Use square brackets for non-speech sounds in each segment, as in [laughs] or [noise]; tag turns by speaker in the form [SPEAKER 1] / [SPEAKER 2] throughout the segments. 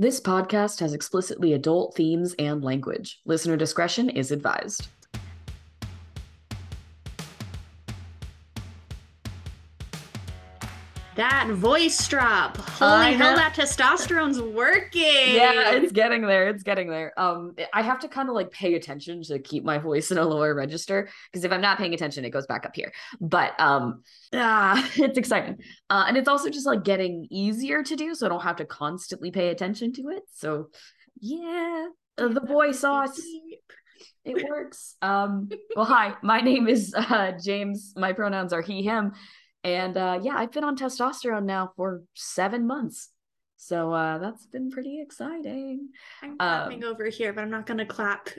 [SPEAKER 1] This podcast has explicitly adult themes and language. Listener discretion is advised.
[SPEAKER 2] That voice drop. Holy hell, that testosterone's working.
[SPEAKER 1] Yeah, it's getting there. It's getting there. Um, I have to kind of like pay attention to keep my voice in a lower register because if I'm not paying attention, it goes back up here. But um, ah, [laughs] it's exciting, uh, and it's also just like getting easier to do, so I don't have to constantly pay attention to it. So, yeah, uh, the boy sauce. It works. Um, well, hi, my name is uh, James. My pronouns are he, him. And uh, yeah, I've been on testosterone now for seven months. So uh, that's been pretty exciting.
[SPEAKER 2] I'm clapping over here, but I'm not gonna clap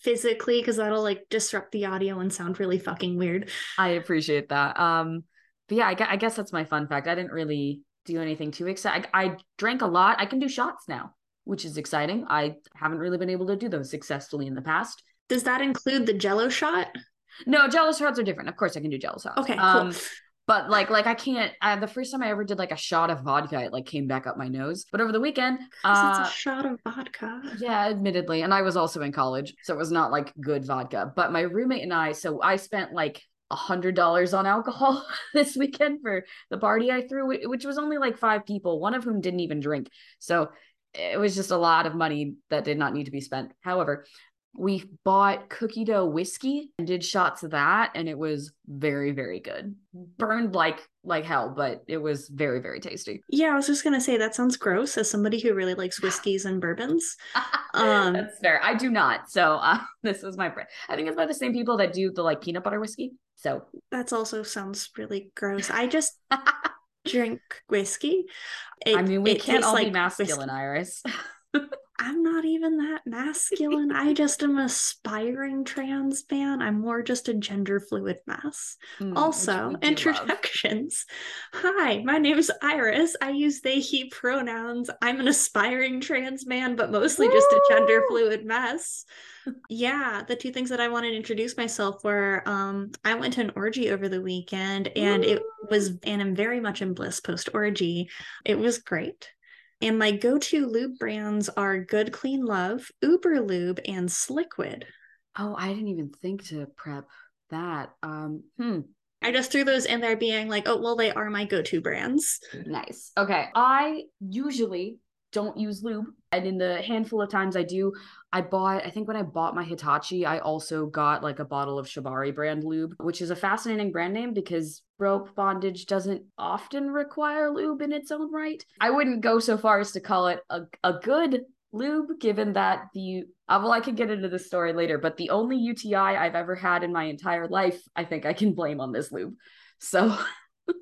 [SPEAKER 2] physically because that'll like disrupt the audio and sound really fucking weird.
[SPEAKER 1] I appreciate that. Um, but yeah, I, I guess that's my fun fact. I didn't really do anything too exciting. I drank a lot. I can do shots now, which is exciting. I haven't really been able to do those successfully in the past.
[SPEAKER 2] Does that include the jello shot?
[SPEAKER 1] No, jello shots are different. Of course, I can do jello shots.
[SPEAKER 2] Okay, cool.
[SPEAKER 1] Um, but like like I can't. Uh, the first time I ever did like a shot of vodka, it like came back up my nose. But over the weekend uh,
[SPEAKER 2] it's a shot of vodka.
[SPEAKER 1] yeah, admittedly, and I was also in college, so it was not like good vodka. But my roommate and I, so I spent like a hundred dollars on alcohol [laughs] this weekend for the party I threw, which was only like five people, one of whom didn't even drink. So it was just a lot of money that did not need to be spent. However, we bought cookie dough whiskey and did shots of that, and it was very, very good. Burned like like hell, but it was very, very tasty.
[SPEAKER 2] Yeah, I was just gonna say that sounds gross as somebody who really likes [laughs] whiskeys and bourbons. [laughs] Um,
[SPEAKER 1] That's fair. I do not. So uh, [laughs] this is my friend. I think it's by the same people that do the like peanut butter whiskey. So
[SPEAKER 2] That's also sounds really gross. I just drink whiskey. It-
[SPEAKER 1] I mean, we can't all be masculine,
[SPEAKER 2] whiskey.
[SPEAKER 1] Iris.
[SPEAKER 2] I'm not even that masculine. I [laughs] just am aspiring trans man. I'm more just a gender fluid mess.
[SPEAKER 1] Mm,
[SPEAKER 2] Also,
[SPEAKER 1] do love.
[SPEAKER 2] introductions. Hi, my name's Iris. I use they, he pronouns. I'm an aspiring trans man, but mostly just a gender fluid mess. Yeah, the two things that I wanted to introduce myself were um, I went to an orgy over the weekend and it was, and I'm very much in bliss post orgy. It was great. And my go to lube brands are Good Clean Love, Uber Lube, and Sliquid.
[SPEAKER 1] Oh, I didn't even think to prep that. Um, hmm.
[SPEAKER 2] I just threw those in there being like, oh, well, they are my go to brands.
[SPEAKER 1] Nice. Okay. I usually don't use lube. And in the handful of times I do, I bought, I think when I bought my Hitachi, I also got like a bottle of Shibari brand lube, which is a fascinating brand name because rope bondage doesn't often require lube in its own right. I wouldn't go so far as to call it a, a good lube, given that the, uh, well, I could get into the story later, but the only UTI I've ever had in my entire life, I think I can blame on this lube. So. [laughs]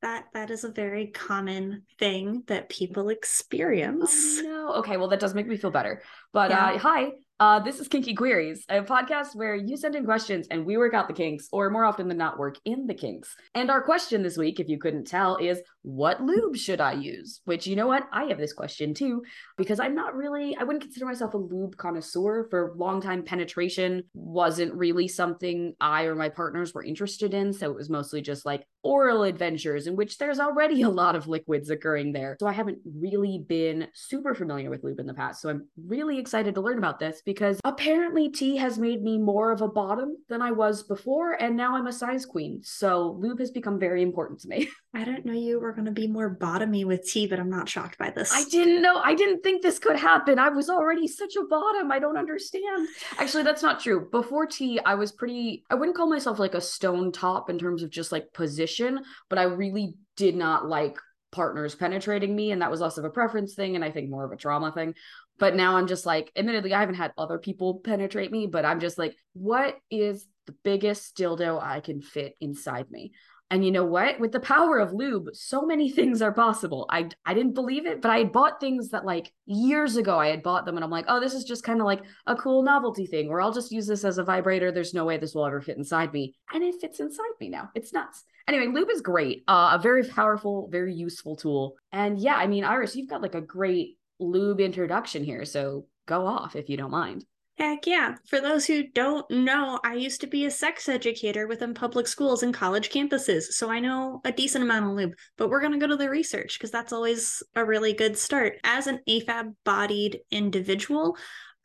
[SPEAKER 2] That that is a very common thing that people experience.
[SPEAKER 1] Oh, no. Okay, well that does make me feel better. But
[SPEAKER 2] Yeah.
[SPEAKER 1] uh hi, uh this is Kinky Queeries, a podcast where you send in questions and we work out the kinks, or more often than not, work in the kinks. And our question this week, if you couldn't tell, is what lube should I use? Which you know what? I have this question too, because I'm not really I wouldn't consider myself a lube connoisseur. For long time penetration wasn't really something I or my partners were interested in. So it was mostly just like oral adventures in which there's already a lot of liquids occurring there. So I haven't really been super familiar with lube in the past. So I'm really excited to learn about this because apparently tea has made me more of a bottom than I was before. And now I'm a size queen. So lube has become very important to me. [laughs]
[SPEAKER 2] I didn't know you were going to be more bottomy with tea, but I'm not shocked by this.
[SPEAKER 1] I didn't know. I didn't think this could happen. I was already such a bottom. I don't understand. Actually, that's not true. Before tea, I was pretty, I wouldn't call myself like a stone top in terms of just like position, but I really did not like partners penetrating me. And that was less of a preference thing. And I think more of a trauma thing. But now I'm just like, admittedly, I haven't had other people penetrate me, but I'm just like, what is the biggest dildo I can fit inside me? And you know what? With the power of lube, so many [laughs] things are possible. I I didn't believe it, but I had bought things that like years ago I had bought them and I'm like, "Oh, this is just kind of like a cool novelty thing or I'll just use this as a vibrator. There's no way this will ever fit inside me." And it fits inside me now. It's nuts. Anyway, lube is great. Uh, a very powerful, very useful tool. And yeah, I mean, Iris, you've got like a great lube introduction here, so go off if you don't mind.
[SPEAKER 2] Heck yeah. For those who don't know, I used to be a sex educator within public schools and college campuses. So I know a decent amount of lube, but we're going to go to the research because that's always a really good start. As an AFAB bodied individual,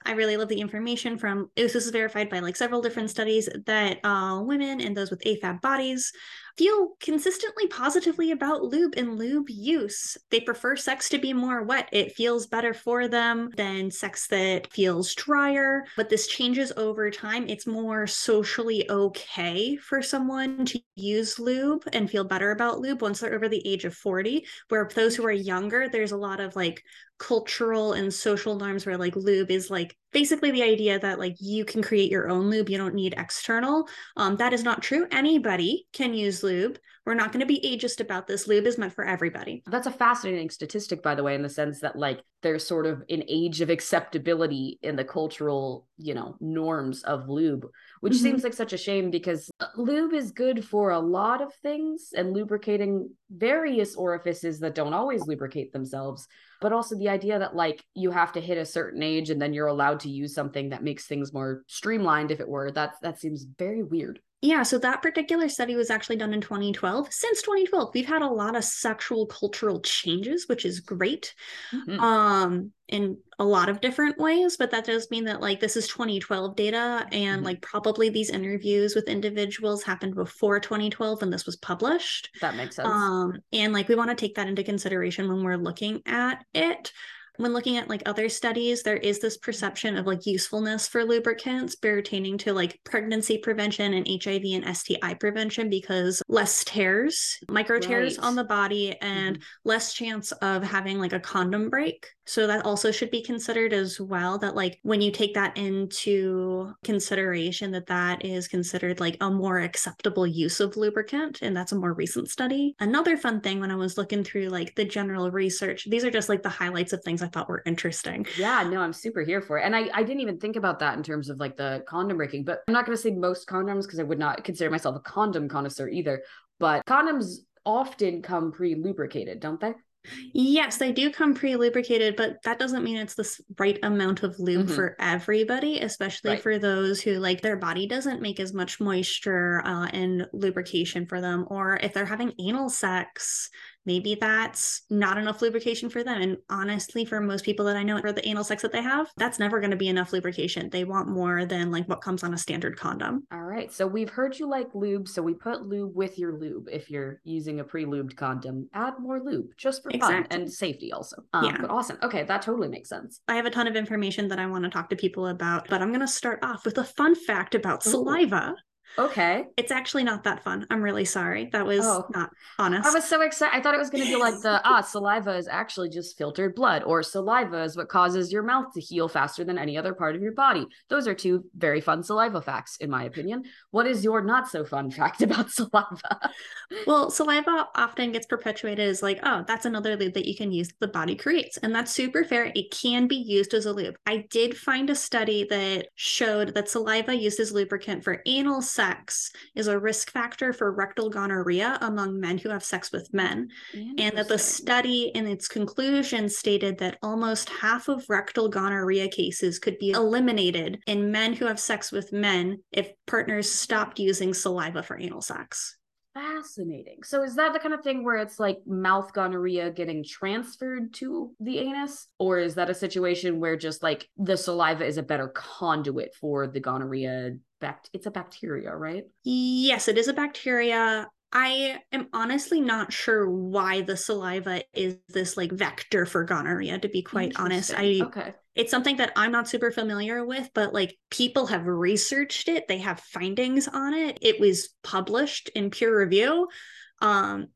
[SPEAKER 2] I really love the information from this is verified by like several different studies that uh, women and those with AFAB bodies feel consistently positively about lube and lube use. They prefer sex to be more wet. It feels better for them than sex that feels drier. But this changes over time. It's more socially okay for someone to use lube and feel better about lube once they're over the age of 40. Where those who are younger, there's a lot of like cultural and social norms where like lube is like basically the idea that like you can create your own lube you don't need external um, that is not true. Anybody can use lube. We're not going to be ageist about this. Lube is meant for everybody.
[SPEAKER 1] That's a fascinating statistic by the way in the sense that like there's sort of an age of acceptability in the cultural you know norms of lube which mm-hmm. seems like such a shame because uh, lube is good for a lot of things and lubricating various orifices that don't always lubricate themselves but also the idea that like you have to hit a certain age and then you're allowed to use something that makes things more streamlined if it were that that seems very weird
[SPEAKER 2] yeah, so that particular study was actually done in 2012. Since 2012, we've had a lot of sexual cultural changes, which is great. Mm-hmm. Um in a lot of different ways, but that does mean that like this is 2012 data and mm-hmm. like probably these interviews with individuals happened before 2012 when this was published.
[SPEAKER 1] That makes sense.
[SPEAKER 2] Um and like we want to take that into consideration when we're looking at it when looking at like other studies there is this perception of like usefulness for lubricants pertaining to like pregnancy prevention and hiv and sti prevention because less tears micro tears right. on the body and mm-hmm. less chance of having like a condom break so that also should be considered as well that like when you take that into consideration that that is considered like a more acceptable use of lubricant and that's a more recent study another fun thing when i was looking through like the general research these are just like the highlights of things I thought were interesting.
[SPEAKER 1] Yeah, no, I'm super here for it. And I, I didn't even think about that in terms of like the condom breaking, but I'm not going to say most condoms because I would not consider myself a condom connoisseur either. But condoms often come pre lubricated, don't they?
[SPEAKER 2] Yes, they do come pre lubricated, but that doesn't mean it's the right amount of lube mm-hmm. for everybody, especially right. for those who like their body doesn't make as much moisture uh, and lubrication for them, or if they're having anal sex, maybe that's not enough lubrication for them. And honestly, for most people that I know for the anal sex that they have, that's never going to be enough lubrication. They want more than like what comes on a standard condom.
[SPEAKER 1] All right. So we've heard you like lube. So we put lube with your lube. If you're using a pre lubed condom, add more lube just for exactly. fun and safety also. Um, yeah. But awesome. Okay. That totally makes sense.
[SPEAKER 2] I have a ton of information that I want to talk to people about, but I'm going to start off with a fun fact about Ooh. saliva.
[SPEAKER 1] Okay.
[SPEAKER 2] It's actually not that fun. I'm really sorry. That was oh. not honest.
[SPEAKER 1] I was so excited. I thought it was going to be like the ah, saliva is actually just filtered blood, or saliva is what causes your mouth to heal faster than any other part of your body. Those are two very fun saliva facts, in my opinion. What is your not so fun fact [laughs] about saliva?
[SPEAKER 2] well, saliva often gets perpetuated as like, oh, that's another lube that you can use that the body creates. And that's super fair. It can be used as a lube. I did find a study that showed that saliva used as lubricant for anal sex sex is a risk factor for rectal gonorrhea among men who have sex with men. And that the study in its conclusion stated that almost half of rectal gonorrhea cases could be eliminated in men who have sex with men if partners stopped using saliva for anal sex
[SPEAKER 1] fascinating. So is that the kind of thing where it's like mouth gonorrhea getting transferred to the anus? Or is that a situation where just like the saliva is a better conduit for the gonorrhea bact it's a bacteria, right?
[SPEAKER 2] Yes, it is a bacteria. I am honestly not sure why the saliva is this like vector for gonorrhea, to be quite honest. I okay. It's something that I'm not super familiar with, but like people have researched it, they have findings on it. It was published in peer review. Um,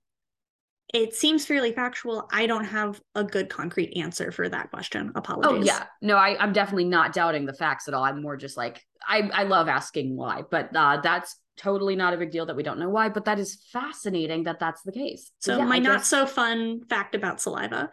[SPEAKER 2] it seems fairly factual. I don't have a good concrete answer for that question. Apologies.
[SPEAKER 1] Oh yeah, no, I, I'm definitely not doubting the facts at all. I'm more just like I I love asking why, but uh, that's totally not a big deal that we don't know why. But that is fascinating that that's the case.
[SPEAKER 2] So yeah, my not so fun fact about saliva.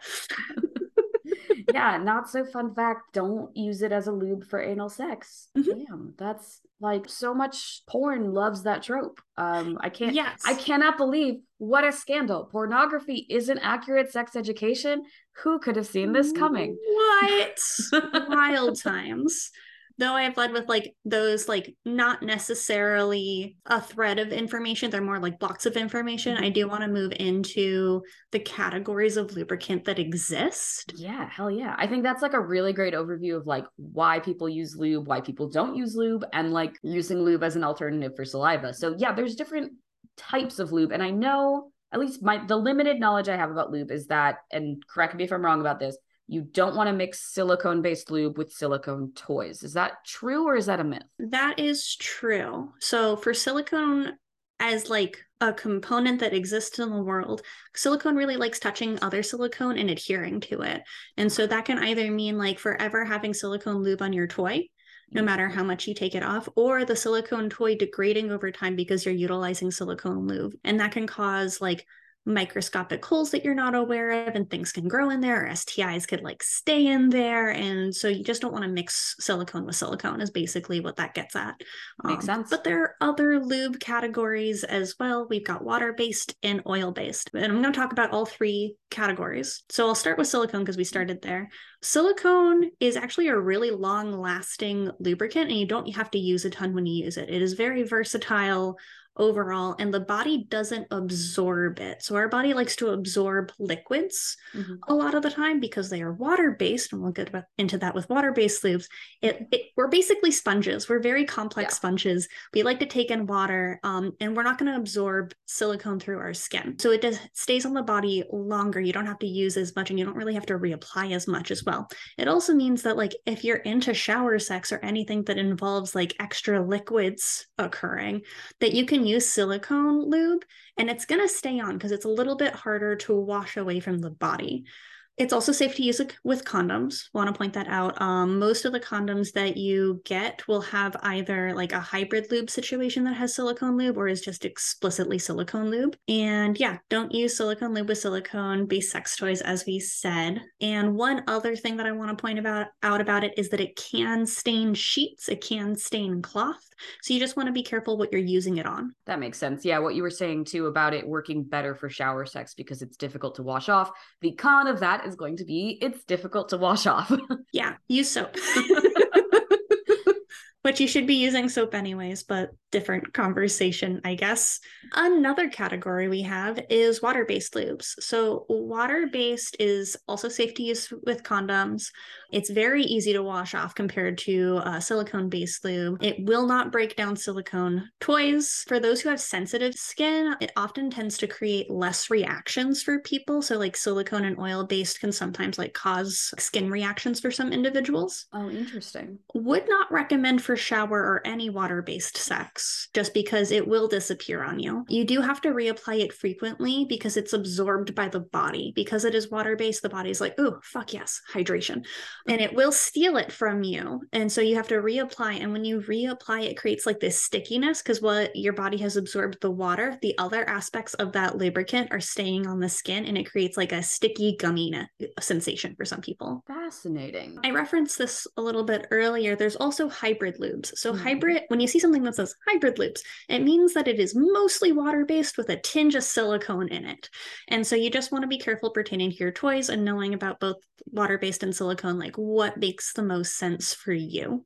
[SPEAKER 2] [laughs]
[SPEAKER 1] yeah, not so fun fact. Don't use it as a lube for anal sex. Mm-hmm. Damn, that's like so much porn loves that trope. Um, I can't. Yes. I cannot believe what a scandal. Pornography isn't accurate sex education. Who could have seen this coming?
[SPEAKER 2] What [laughs] wild times. Though I've led with like those like not necessarily a thread of information, they're more like blocks of information. Mm-hmm. I do want to move into the categories of lubricant that exist.
[SPEAKER 1] Yeah, hell yeah. I think that's like a really great overview of like why people use lube, why people don't use lube, and like using lube as an alternative for saliva. So yeah, there's different types of lube. And I know at least my the limited knowledge I have about lube is that, and correct me if I'm wrong about this, you don't want to mix silicone based lube with silicone toys. Is that true or is that a myth?
[SPEAKER 2] That is true. So for silicone as like a component that exists in the world, silicone really likes touching other silicone and adhering to it. And so that can either mean like forever having silicone lube on your toy, no mm. matter how much you take it off, or the silicone toy degrading over time because you're utilizing silicone lube. And that can cause like microscopic holes that you're not aware of and things can grow in there or STIs could like stay in there and so you just don't want to mix silicone with silicone is basically what that gets at.
[SPEAKER 1] Makes um, sense.
[SPEAKER 2] but there are other lube categories as well. We've got water based and oil based and I'm going to talk about all three categories. So I'll start with silicone because we started there. Silicone is actually a really long lasting lubricant and you don't have to use a ton when you use it. It is very versatile overall and the body doesn't absorb it. So our body likes to absorb liquids mm-hmm. a lot of the time because they are water based and we'll get into that with water based lubes. It, it, we're basically sponges. We're very complex yeah. sponges. We like to take in water um, and we're not going to absorb silicone through our skin. So it does stays on the body longer. You don't have to use as much and you don't really have to reapply as much as well. It also means that like if you're into shower sex or anything that involves like extra liquids occurring that you can use silicone lube and it's going to stay on because it's a little bit harder to wash away from the body. It's also safe to use it with condoms. Want to point that out. Um, most of the condoms that you get will have either like a hybrid lube situation that has silicone lube or is just explicitly silicone lube. And yeah, don't use silicone lube with silicone based sex toys, as we said. And one other thing that I want to point about out about it is that it can stain sheets, it can stain cloth. So you just want to be careful what you're using it on.
[SPEAKER 1] That makes sense. Yeah, what you were saying too about it working better for shower sex because it's difficult to wash off. The con of that is going to be it's difficult to wash off. [laughs]
[SPEAKER 2] yeah, use soap. [laughs] but you should be using soap anyways, but different conversation, I guess. Another category we have is water based lubes. So, water based is also safe to use with condoms. It's very easy to wash off compared to uh, silicone based lube. It will not break down silicone toys. For those who have sensitive skin, it often tends to create less reactions for people. So, like silicone and oil based can sometimes like cause skin reactions for some individuals.
[SPEAKER 1] Oh, interesting.
[SPEAKER 2] Would not recommend for shower or any water based sex just because it will disappear on you. You do have to reapply it frequently because it's absorbed by the body. Because it is water based, the body's like, oh, fuck yes, hydration. And it will steal it from you. And so you have to reapply. And when you reapply, it creates like this stickiness because what your body has absorbed the water, the other aspects of that lubricant are staying on the skin and it creates like a sticky gummy sensation for some people.
[SPEAKER 1] Fascinating.
[SPEAKER 2] I referenced this a little bit earlier. There's also hybrid lubes. So, mm-hmm. hybrid, when you see something that says hybrid lubes, it means that it is mostly water based with a tinge of silicone in it. And so, you just want to be careful pertaining to your toys and knowing about both water based and silicone, like what makes the most sense for you.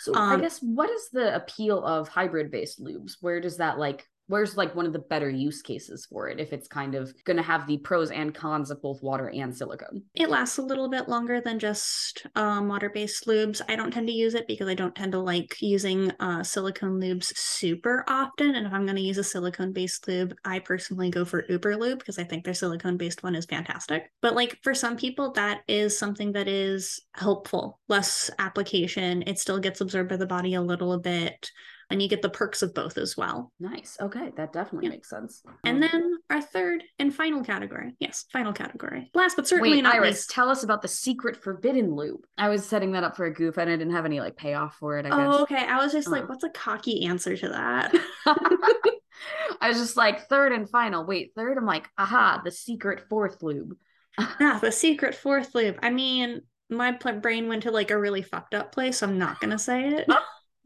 [SPEAKER 1] So, um, I guess what is the appeal of hybrid based lubes? Where does that like where's like one of the better use cases for it if it's kind of going to have the pros and cons of both water and silicone?
[SPEAKER 2] It lasts a little bit longer than just um, water-based lubes. I don't tend to use it because i don't tend to like using uh, silicone lubes super often and if i'm going to use a silicone based lube i personally go for uber lube because i think their silicone based one is fantastic. But like for some people that is something that is helpful. Less application it still gets absorbed by the body a little bit and you get the perks of both as well.
[SPEAKER 1] Nice. Okay, that definitely yeah. makes sense.
[SPEAKER 2] And um, then our third and final category. Yes, final category. Last but certainly
[SPEAKER 1] Wait,
[SPEAKER 2] not
[SPEAKER 1] Iris,
[SPEAKER 2] least.
[SPEAKER 1] tell us about the secret forbidden loop. I was setting that up for a goof and I didn't have any like payoff for it. I guess.
[SPEAKER 2] Oh, okay. I was just like, what's a cocky answer to that? [laughs]
[SPEAKER 1] I was just like, third and final. Wait, third? I'm like, aha, the secret fourth lube. [laughs]
[SPEAKER 2] yeah, the secret fourth lube. I mean, my brain went to like a really fucked up place. I'm not gonna say it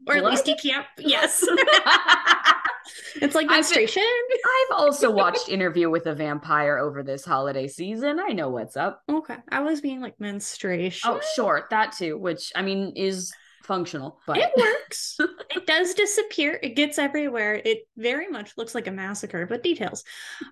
[SPEAKER 2] or at least you can't. [laughs] Yes. [laughs] it's like menstruation.
[SPEAKER 1] I've, I've also watched [laughs] Interview with a Vampire over this holiday season. I know what's up.
[SPEAKER 2] Okay. I was being like menstruation.
[SPEAKER 1] Oh, sure. That too, which I mean is functional, but
[SPEAKER 2] it works. it does disappear. It gets everywhere. It very much looks like a massacre, but details.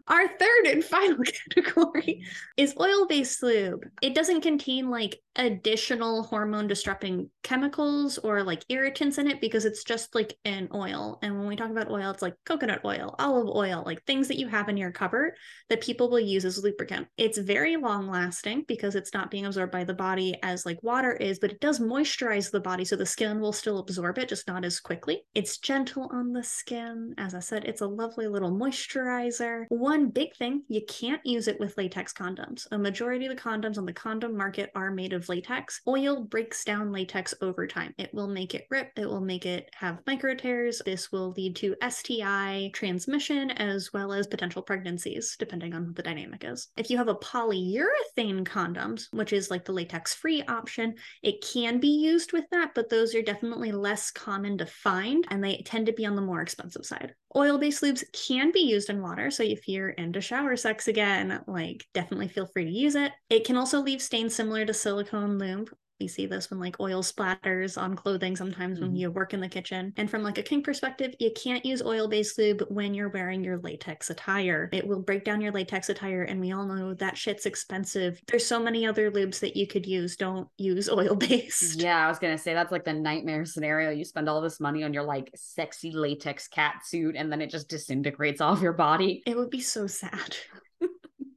[SPEAKER 2] Our third and final [laughs] category is oil based lube. It doesn't contain like additional hormone disrupting chemicals or like irritants in it because it's just like an oil. And when we talk about oil, it's like coconut oil, olive oil, like things that you have in your cupboard that people will use as lubricant. It's very long lasting because it's not being absorbed by the body as like water is, but it does moisturize the body so the skin will still absorb it, just not as quickly. It's gentle on the skin. As I said, it's a lovely little moisturizer. One big thing, you can't use it with latex condoms. A majority of the condoms on the condom market are made of latex. Oil breaks down latex over time. It will make it rip, it will make it have micro tears. This will lead to STI transmission as well as potential pregnancies, depending on what the dynamic is. If you have a polyurethane condoms, which is like the latex free option, it can be used with that, but those are definitely less common to find and they tend to be on the more expensive side. Oil based lubes can be used in water. So if you're into shower sex again, like definitely feel free to use it. It can also leave stains similar to silicone lube you see this when like oil splatters on clothing sometimes mm-hmm. when you work in the kitchen. And from like a kink perspective, you can't use oil-based lube when you're wearing your latex attire. It will break down your latex attire and we all know that shit's expensive. There's so many other lubes that you could use. Don't use [laughs] oil-based.
[SPEAKER 1] Yeah, I was going to say that's like the nightmare scenario. You spend all this money on your like sexy latex cat suit and then it just disintegrates [laughs] off your body.
[SPEAKER 2] It would be so sad.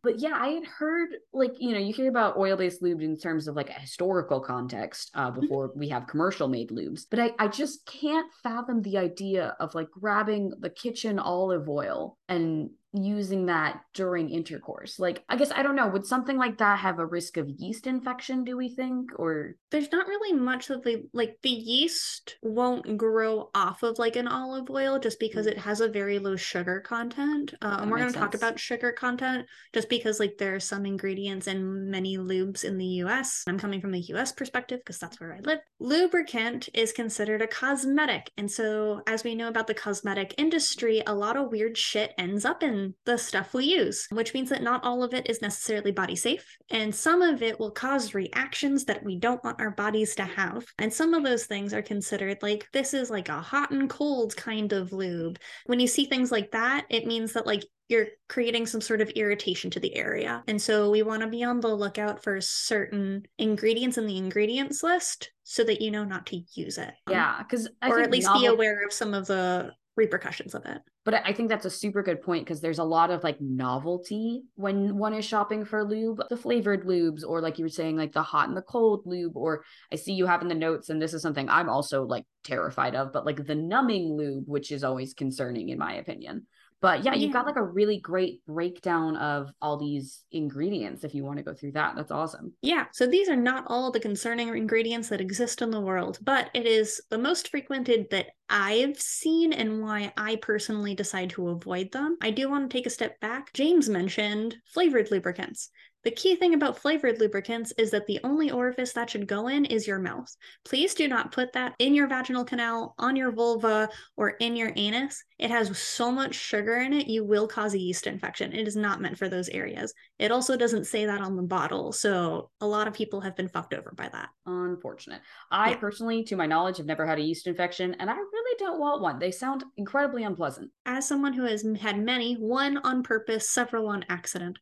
[SPEAKER 1] But yeah, I had heard like you know you hear about oil based lubes in terms of like a historical context uh, mm-hmm. before we have commercial made lubes, but I I just can't fathom the idea of like grabbing the kitchen olive oil and using that during intercourse. Like, I guess I don't know. Would something like that have a risk of yeast infection? Do we think, or
[SPEAKER 2] there's not really much that they like. The yeast won't grow off of like an olive oil just because mm-hmm. it has a very low sugar content. Uh, and we're going to talk about sugar content just because like there are some ingredients in many lubes in the U.S. I'm coming from the U.S. perspective because that's where I live. Lubricant is considered a cosmetic, and so as we know about the cosmetic industry, a lot of weird shit ends up in Um, the stuff we use, which means that not all of it is necessarily body safe. And some of it will cause reactions that we don't want our bodies to have. And some of those things are considered like this is like a hot and cold kind of lube. When you see things like that, it means that like you're creating some sort of irritation to the area. And so we want to be on the lookout for certain ingredients in the ingredients list so that you know not to use it.
[SPEAKER 1] Yeah, because
[SPEAKER 2] or at least novel- be aware of some of the repercussions of it.
[SPEAKER 1] But I think that's a super good point because there's a lot of like novelty when one is shopping for lube, the flavored lubes, or like you were saying, like the hot and the cold lube, or I see you have in the notes, and this is something I'm also like terrified of, but like the numbing lube, which is always concerning in my opinion. But yeah, you've got like a really great breakdown of all these ingredients if you want to go through that. That's awesome.
[SPEAKER 2] Yeah. So these are not all the concerning ingredients that exist in the world, but it is the most frequented that I've seen and why I personally decide to avoid them. I do want to take a step back. James mentioned flavored lubricants. The key thing about flavored lubricants is that the only orifice that should go in is your mouth. Please do not put that in your vaginal canal, on your vulva, or in your anus. It has so much sugar in it, you will cause a yeast infection. It is not meant for those areas. It also doesn't say that on the bottle. So a lot of people have been fucked over by that.
[SPEAKER 1] Unfortunate. I yeah. personally, to my knowledge, have never had a yeast infection, and I really don't want one. They sound incredibly unpleasant.
[SPEAKER 2] As someone who has had many, one on purpose, several on accident,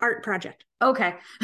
[SPEAKER 2] art project.
[SPEAKER 1] Okay. [laughs]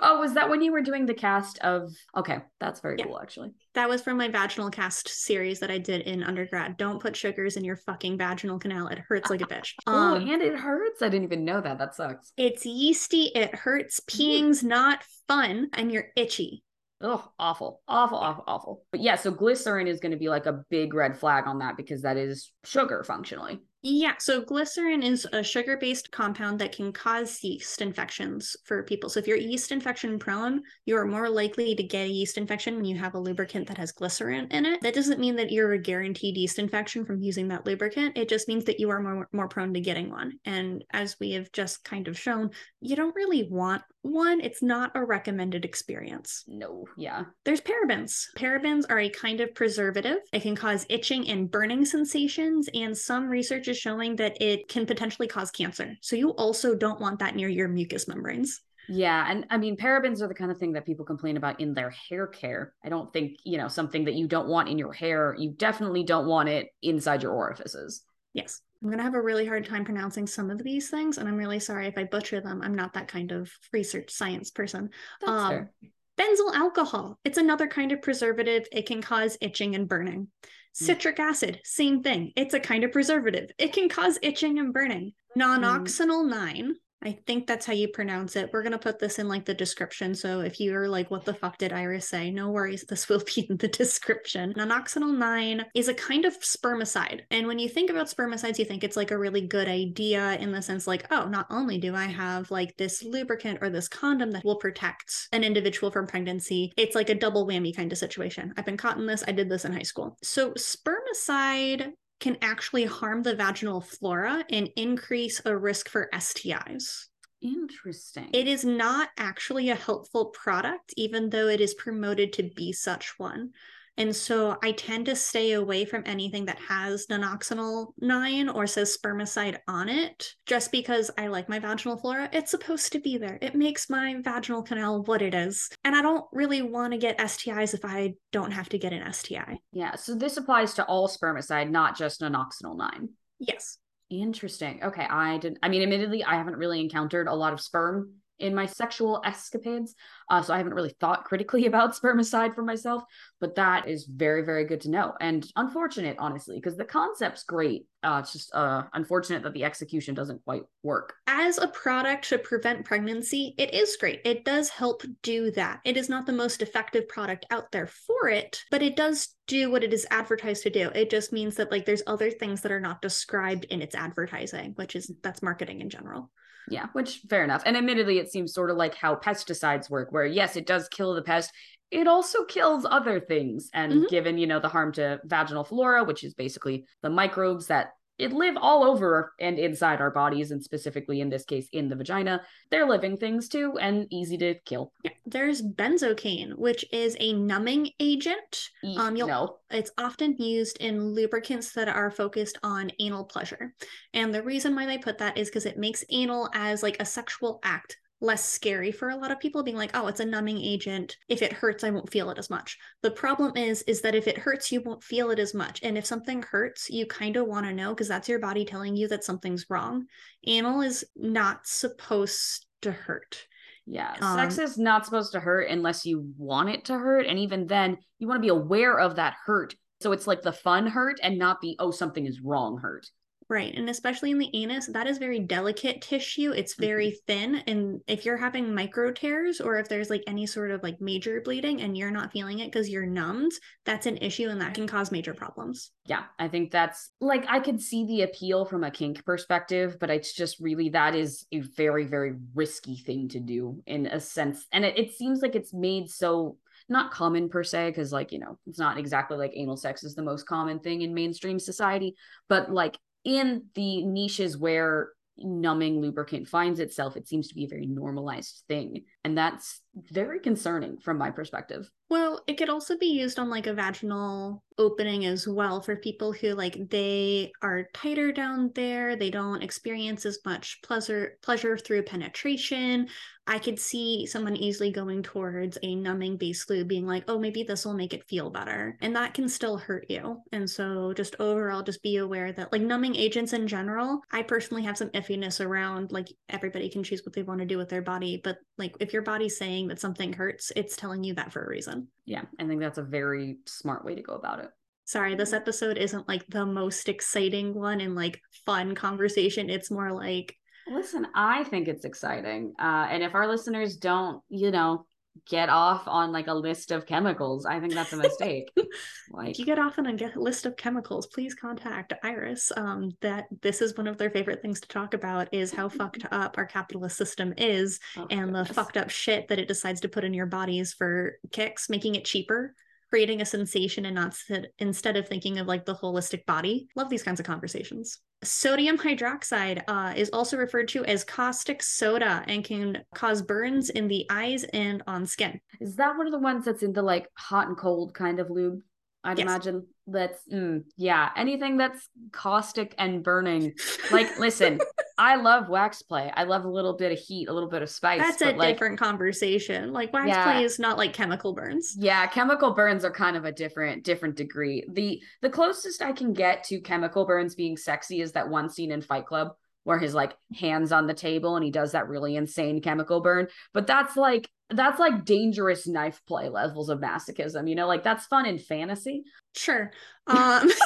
[SPEAKER 1] oh, was that when you were doing the cast of? Okay, that's very yeah. cool, actually.
[SPEAKER 2] That was from my vaginal cast series that I did in undergrad. Don't put sugars in your fucking vaginal canal. It hurts like a [laughs] bitch.
[SPEAKER 1] oh, um, and it hurts. I didn't even know that. That sucks.
[SPEAKER 2] It's yeasty. It hurts. Peeing's not fun, and you're itchy.
[SPEAKER 1] Oh, awful, awful, awful, awful. But yeah, so glycerin is going to be like a big red flag on that because that is sugar functionally.
[SPEAKER 2] Yeah, so glycerin is a sugar based compound that can cause yeast infections for people. So, if you're yeast infection prone, you are more likely to get a yeast infection when you have a lubricant that has glycerin in it. That doesn't mean that you're a guaranteed yeast infection from using that lubricant. It just means that you are more, more prone to getting one. And as we have just kind of shown, you don't really want one, it's not a recommended experience.
[SPEAKER 1] No, yeah.
[SPEAKER 2] There's parabens. Parabens are a kind of preservative. It can cause itching and burning sensations, and some research is showing that it can potentially cause cancer. So you also don't want that near your mucous membranes.
[SPEAKER 1] Yeah. And I mean, parabens are the kind of thing that people complain about in their hair care. I don't think, you know, something that you don't want in your hair, you definitely don't want it inside your orifices.
[SPEAKER 2] Yes. I'm going to have a really hard time pronouncing some of these things, and I'm really sorry if I butcher them. I'm not that kind of research science person.
[SPEAKER 1] That's
[SPEAKER 2] Um,
[SPEAKER 1] fair.
[SPEAKER 2] Benzyl alcohol. It's another kind of preservative. It can cause itching and burning. Citric acid, same thing. It's a kind of preservative. It can cause itching and burning. Nonoxynol 9. I think that's how you pronounce it. We're going to put this in like the description. So if you're like, what the fuck did Iris say? No worries. This [laughs] will be in the description. Nonoxynol 9 is a kind of spermicide. And when you think about spermicides, you think it's like a really good idea in the sense like, oh, not only do I have like this lubricant or this condom that will protect an individual from pregnancy, it's like a double whammy kind of situation. I've been caught in this. I did this in high school. So spermicide can actually harm the vaginal flora and increase a risk for STIs.
[SPEAKER 1] Interesting.
[SPEAKER 2] It is not actually a helpful product, even though it is promoted to be such one. And so I tend to stay away from anything that has nonoxynol 9 or says spermicide on it, just because I like my vaginal flora. It's supposed to be there. It makes my vaginal canal what it is. And I don't really want to get STIs if I don't have to get an STI.
[SPEAKER 1] yeah. So this applies to all spermicide, not just nonoxynol 9.
[SPEAKER 2] Yes.
[SPEAKER 1] Interesting. Okay. I didn't, I mean, admittedly, I haven't really encountered a lot of sperm in my sexual escapades. Uh, so I haven't really thought critically [laughs] about spermicide for myself, but that is very, very good to know. And unfortunate, honestly, because the concept's great. Uh, it's just uh, unfortunate that the execution doesn't quite work.
[SPEAKER 2] as a product to prevent pregnancy, it is great. It does help do that. It is not the most effective product out there for it, but it does do what it is advertised to do. It just means that like there's other things that are not described in its advertising, which is that's marketing in general.
[SPEAKER 1] Yeah, which fair enough. And admittedly, it seems sort of like how pesticides work, where yes, it does kill the pest. It also kills other things. And
[SPEAKER 2] Mhm.
[SPEAKER 1] given, you know, the harm to vaginal flora, which is basically the microbes that it live all over and inside our bodies, and specifically in this case in the vagina, they're living things too and easy to kill.
[SPEAKER 2] Yeah. There's benzocaine, which is a numbing agent. Um, you'll-
[SPEAKER 1] no.
[SPEAKER 2] It's often used in lubricants that are focused on anal pleasure. And the reason why they put that is because it makes anal as like a sexual act less scary for a lot of people being like, "Oh, it's a numbing agent. If it hurts, I won't feel it as much." The problem is is that if it hurts, you won't feel it as much. And if something hurts, you kind of want to know because that's your body telling you that something's wrong. Anal is not supposed to hurt.
[SPEAKER 1] Yeah,
[SPEAKER 2] Um,
[SPEAKER 1] sex is not supposed to hurt unless you want it to hurt. And even then, you want to be aware of that hurt. So it's like the fun hurt and not the, oh, something is wrong hurt.
[SPEAKER 2] Right. And especially in the anus, that is very delicate tissue. It's very mm-hmm. thin. And if you're having micro tears or if there's like any sort of like major bleeding and you're not feeling it because you're numbed, that's an issue and that can cause major problems.
[SPEAKER 1] Yeah, I think that's like, I could see the appeal from a kink perspective, but it's just really that is a very, very risky thing to do in a sense. And it, it seems like it's made so not common per se, because like, you know, it's not exactly like anal sex is the most common thing in mainstream society, but like in the niches where numbing lubricant finds itself, it seems to be a very normalized thing. And that's very concerning from my perspective.
[SPEAKER 2] Well, it could also be used on like a vaginal opening as well for people who like they are tighter down there, they don't experience as much pleasure pleasure through penetration. I could see someone easily going towards a numbing base lube being like, "Oh, maybe this will make it feel better." And that can still hurt you. And so just overall just be aware that like numbing agents in general, I personally have some iffiness around like everybody can choose what they want to do with their body, but like if your body's saying that something hurts, it's telling you that for a reason.
[SPEAKER 1] Yeah, I think that's a very smart way to go about it.
[SPEAKER 2] Sorry, this episode isn't like the most exciting one and like fun conversation. It's more like,
[SPEAKER 1] Listen, I think it's exciting. Uh, and if our listeners don't, you know, get off on like a list of chemicals, I think that's a mistake. [laughs] like,
[SPEAKER 2] if you get off on a list of chemicals, please contact Iris. Um, that this is one of their favorite things to talk about is how [laughs] fucked up our capitalist system is
[SPEAKER 1] oh,
[SPEAKER 2] and the fucked up shit that it decides to put in your bodies for kicks, making it cheaper, creating a sensation and not sit, instead of thinking of like the holistic body. Love these kinds of conversations. Sodium hydroxide uh, is also referred to as caustic soda and can cause burns in the eyes and on skin.
[SPEAKER 1] Is that one of the ones that's into like hot and cold kind of lube? I'd
[SPEAKER 2] Yes.
[SPEAKER 1] imagine that's, mm, yeah, anything that's caustic and burning. Like, [laughs] listen, I love wax play. I love a little bit of heat, a little bit of spice.
[SPEAKER 2] That's a
[SPEAKER 1] like,
[SPEAKER 2] different conversation. Like wax
[SPEAKER 1] Yeah.
[SPEAKER 2] play is not like chemical burns.
[SPEAKER 1] Yeah, chemical burns are kind of a different different degree. The the closest I can get to chemical burns being sexy is that one scene in Fight Club where his like hands on the table and he does that really insane chemical burn. But that's like that's like dangerous knife play levels of masochism, you know? Like that's fun in fantasy.
[SPEAKER 2] Sure. Um [laughs]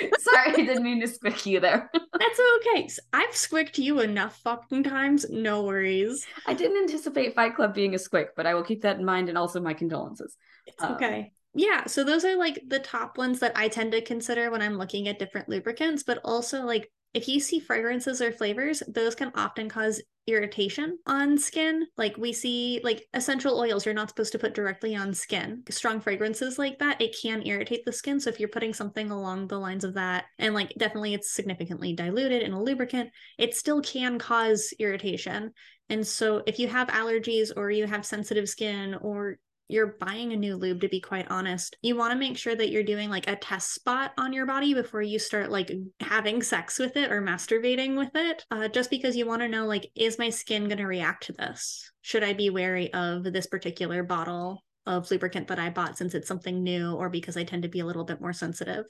[SPEAKER 2] [laughs]
[SPEAKER 1] Sorry, I didn't mean to squick you there. [laughs]
[SPEAKER 2] that's okay. i've squicked you enough fucking times. No worries.
[SPEAKER 1] I didn't anticipate Fight Club being a squick, but I will keep that in mind and also my condolences.
[SPEAKER 2] It's
[SPEAKER 1] Um,
[SPEAKER 2] okay. Yeah, so those are like the top ones that I tend to consider when I'm looking at different lubricants, but also like if you see fragrances or flavors, those can often cause irritation on skin. Like we see like essential oils you're not supposed to put directly on skin. Strong fragrances like that, it can irritate the skin. So if you're putting something along the lines of that and like definitely it's significantly diluted in a lubricant, it still can cause irritation. And so if you have allergies or you have sensitive skin or you're buying a new lube to be quite honest you want to make sure that you're doing like a test spot on your body before you start like having sex with it or masturbating with it uh, just because you want to know like is my skin going to react to this? Should i be wary of this particular bottle of lubricant that i bought since it's something new or because i tend to be a little bit more sensitive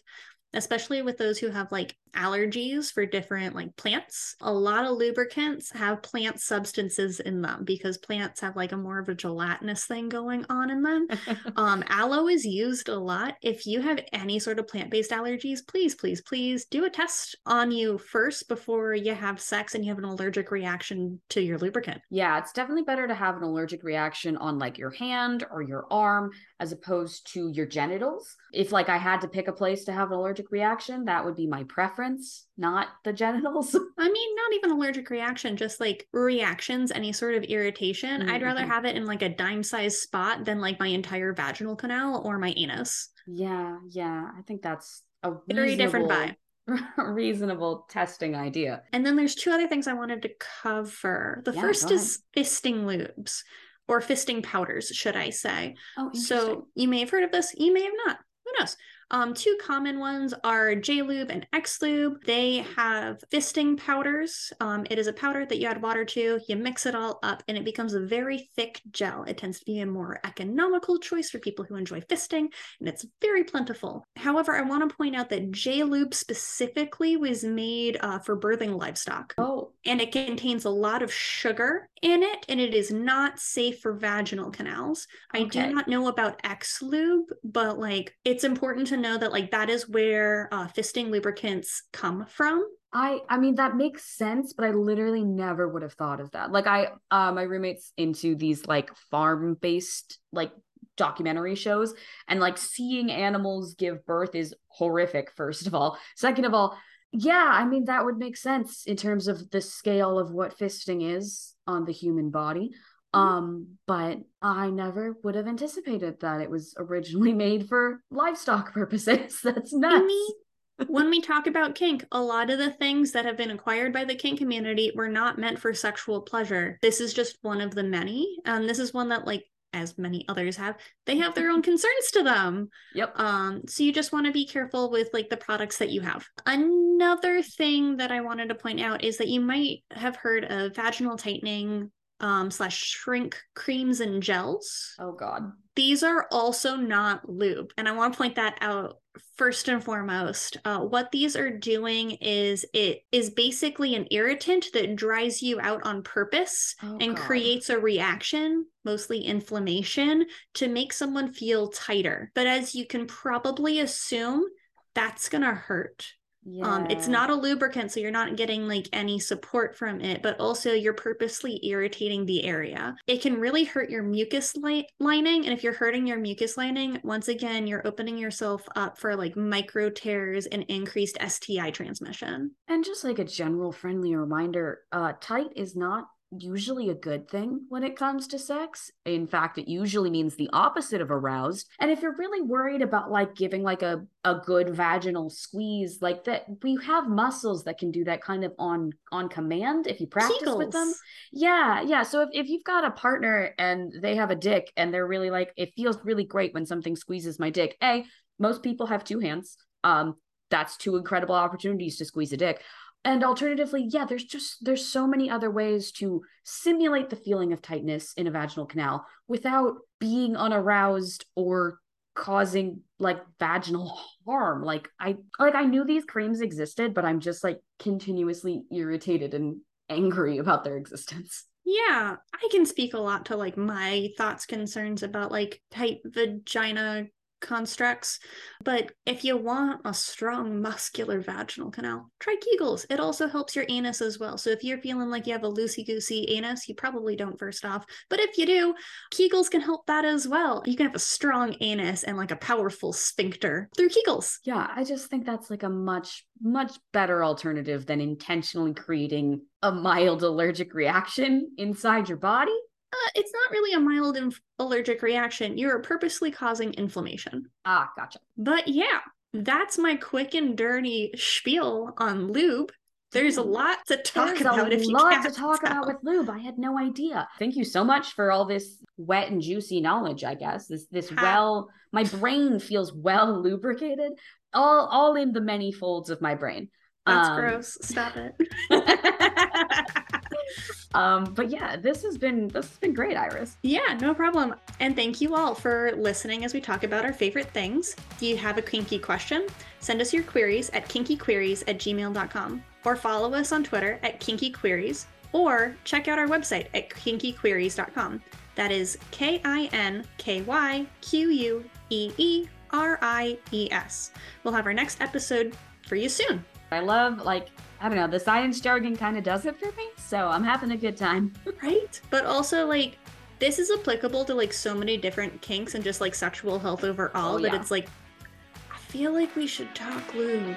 [SPEAKER 2] especially with those who have like allergies for different like plants. A lot of lubricants have plant substances in them because plants have like a more of a gelatinous thing going on in them. [laughs] um, aloe is used a lot. If you have any sort of plant based allergies, please, please, please do a test on you first before you have sex and you have an allergic reaction to your lubricant.
[SPEAKER 1] Yeah, it's definitely better to have an allergic reaction on like your hand or your arm as opposed to your genitals. If like I had to pick a place to have an allergic reaction, that would be my preference, not the genitals. [laughs]
[SPEAKER 2] I mean, not even allergic reaction, just like reactions, any sort of irritation. Mm, I'd rather have it in like a dime sized spot than like my entire vaginal canal or my anus.
[SPEAKER 1] yeah, yeah, I think that's a
[SPEAKER 2] Very different
[SPEAKER 1] vibe [laughs] reasonable testing idea.
[SPEAKER 2] And then there's two other things I wanted to cover. The
[SPEAKER 1] Yeah,
[SPEAKER 2] first is fisting lubes or fisting powders, should I say.
[SPEAKER 1] Oh,
[SPEAKER 2] So you may have heard of this, you may have not. Who knows? Um, two common ones are J Lube and X Lube. They have fisting powders. Um, it is a powder that you add water to, you mix it all up, and it becomes a very thick gel. It tends to be a more economical choice for people who enjoy fisting, and it's very plentiful. However, I want to point out that J Lube specifically was made uh, for birthing livestock
[SPEAKER 1] oh,
[SPEAKER 2] and it contains a lot of sugar in it and it is not safe for vaginal canals. I
[SPEAKER 1] Okay.
[SPEAKER 2] do not know about X lube, but like it's important to know that like that is where uh, fisting lubricants come from.
[SPEAKER 1] I I mean that makes sense, but I literally never would have thought of that. Like I uh my roommate's into these like farm-based like documentary shows and like seeing animals give birth is horrific first of all. Second of all, yeah, I mean that would make sense in terms of the scale of what fisting is on the human body. Um, but I never would have anticipated that it was originally [laughs] made for livestock [laughs] purposes. That's nuts.
[SPEAKER 2] mean, when we [laughs] talk about kink, a lot of the things that have been acquired by the kink community were not meant for sexual pleasure. This is just one of the many. And this is one that like as many others have, they have their own concerns to them.
[SPEAKER 1] Yep.
[SPEAKER 2] Um, so you just want to be careful with like the products that you have. Another thing that I wanted to point out is that you might have heard of vaginal tightening um, slash shrink creams and gels.
[SPEAKER 1] Oh god.
[SPEAKER 2] These are also not lube, and I want to point that out first and foremost. Uh, what these are doing is it is basically an irritant that dries you out on purpose
[SPEAKER 1] Oh,
[SPEAKER 2] and
[SPEAKER 1] God.
[SPEAKER 2] creates a reaction, mostly inflammation, to make someone feel tighter. But as you can probably assume, that's gonna hurt. Um, it's not a lubricant, so you're not getting like any support from it, but also you're purposely irritating the area. It can really hurt your mucus li- lining. And if you're hurting your mucus lining, once again, you're opening yourself up for like micro tears and increased STI transmission.
[SPEAKER 1] And just like a general friendly reminder, uh, tight is not usually a good thing when it comes to sex. In fact, it usually means the opposite of aroused. And if you're really worried about like giving like a, a good vaginal squeeze, like that, we have muscles that can do that kind of on on command if you practice with them. Yeah, yeah. So if, if you've got a partner and they have a dick and they're really like, it feels really great when something squeezes my dick. A, most people have two hands. Um, that's two incredible opportunities to squeeze a dick. And alternatively, yeah, there's just there's so many other ways to simulate the feeling of tightness in a vaginal canal without being unaroused or causing like vaginal harm. Like I like I knew these creams existed, but I'm just like continuously irritated and angry about their existence.
[SPEAKER 2] Yeah, I can speak a lot to like my thoughts, concerns about like tight vagina constructs. But if you want a strong muscular vaginal canal, try Kegels. It also helps your anus as well. So if you're feeling like you have a loosey goosey anus, you probably don't first off. But if you do, Kegels can help that as well. You can have a strong anus and like a powerful sphincter through Kegels.
[SPEAKER 1] Yeah, I just think that's like a much, much better alternative than intentionally creating a mild allergic reaction inside your body
[SPEAKER 2] uh, it's not really a mild inf- allergic reaction. You're purposely causing inflammation.
[SPEAKER 1] Ah, gotcha.
[SPEAKER 2] But yeah, that's my quick and dirty spiel on lube. There's a lot to talk
[SPEAKER 1] There's
[SPEAKER 2] about.
[SPEAKER 1] a
[SPEAKER 2] if you
[SPEAKER 1] lot to talk
[SPEAKER 2] tell.
[SPEAKER 1] about with lube. I had no idea. Thank you so much for all this wet and juicy knowledge. I guess this this well, my brain feels well [laughs] lubricated. All all in the many folds of my brain.
[SPEAKER 2] That's
[SPEAKER 1] Um,
[SPEAKER 2] gross. Stop it. [laughs] [laughs]
[SPEAKER 1] um, but yeah, this has been this has been great, Iris.
[SPEAKER 2] Yeah, no problem. And thank you all for listening as we talk about our favorite things. Do you have a kinky question? Send us your queries at kinkyqueeries at gmail.com or follow us on Twitter at kinkyqueeries or check out our website at kinkyqueeries.com. That is K I N K Y Q U E E R I E S. We'll have our next episode for you soon.
[SPEAKER 1] I love like I don't know, the science jargon kind of does it for me, so I'm having a good time. [laughs]
[SPEAKER 2] right? But also like this is applicable to like so many different kinks and just like sexual health overall
[SPEAKER 1] Oh,
[SPEAKER 2] that it's like i feel like we should talk lube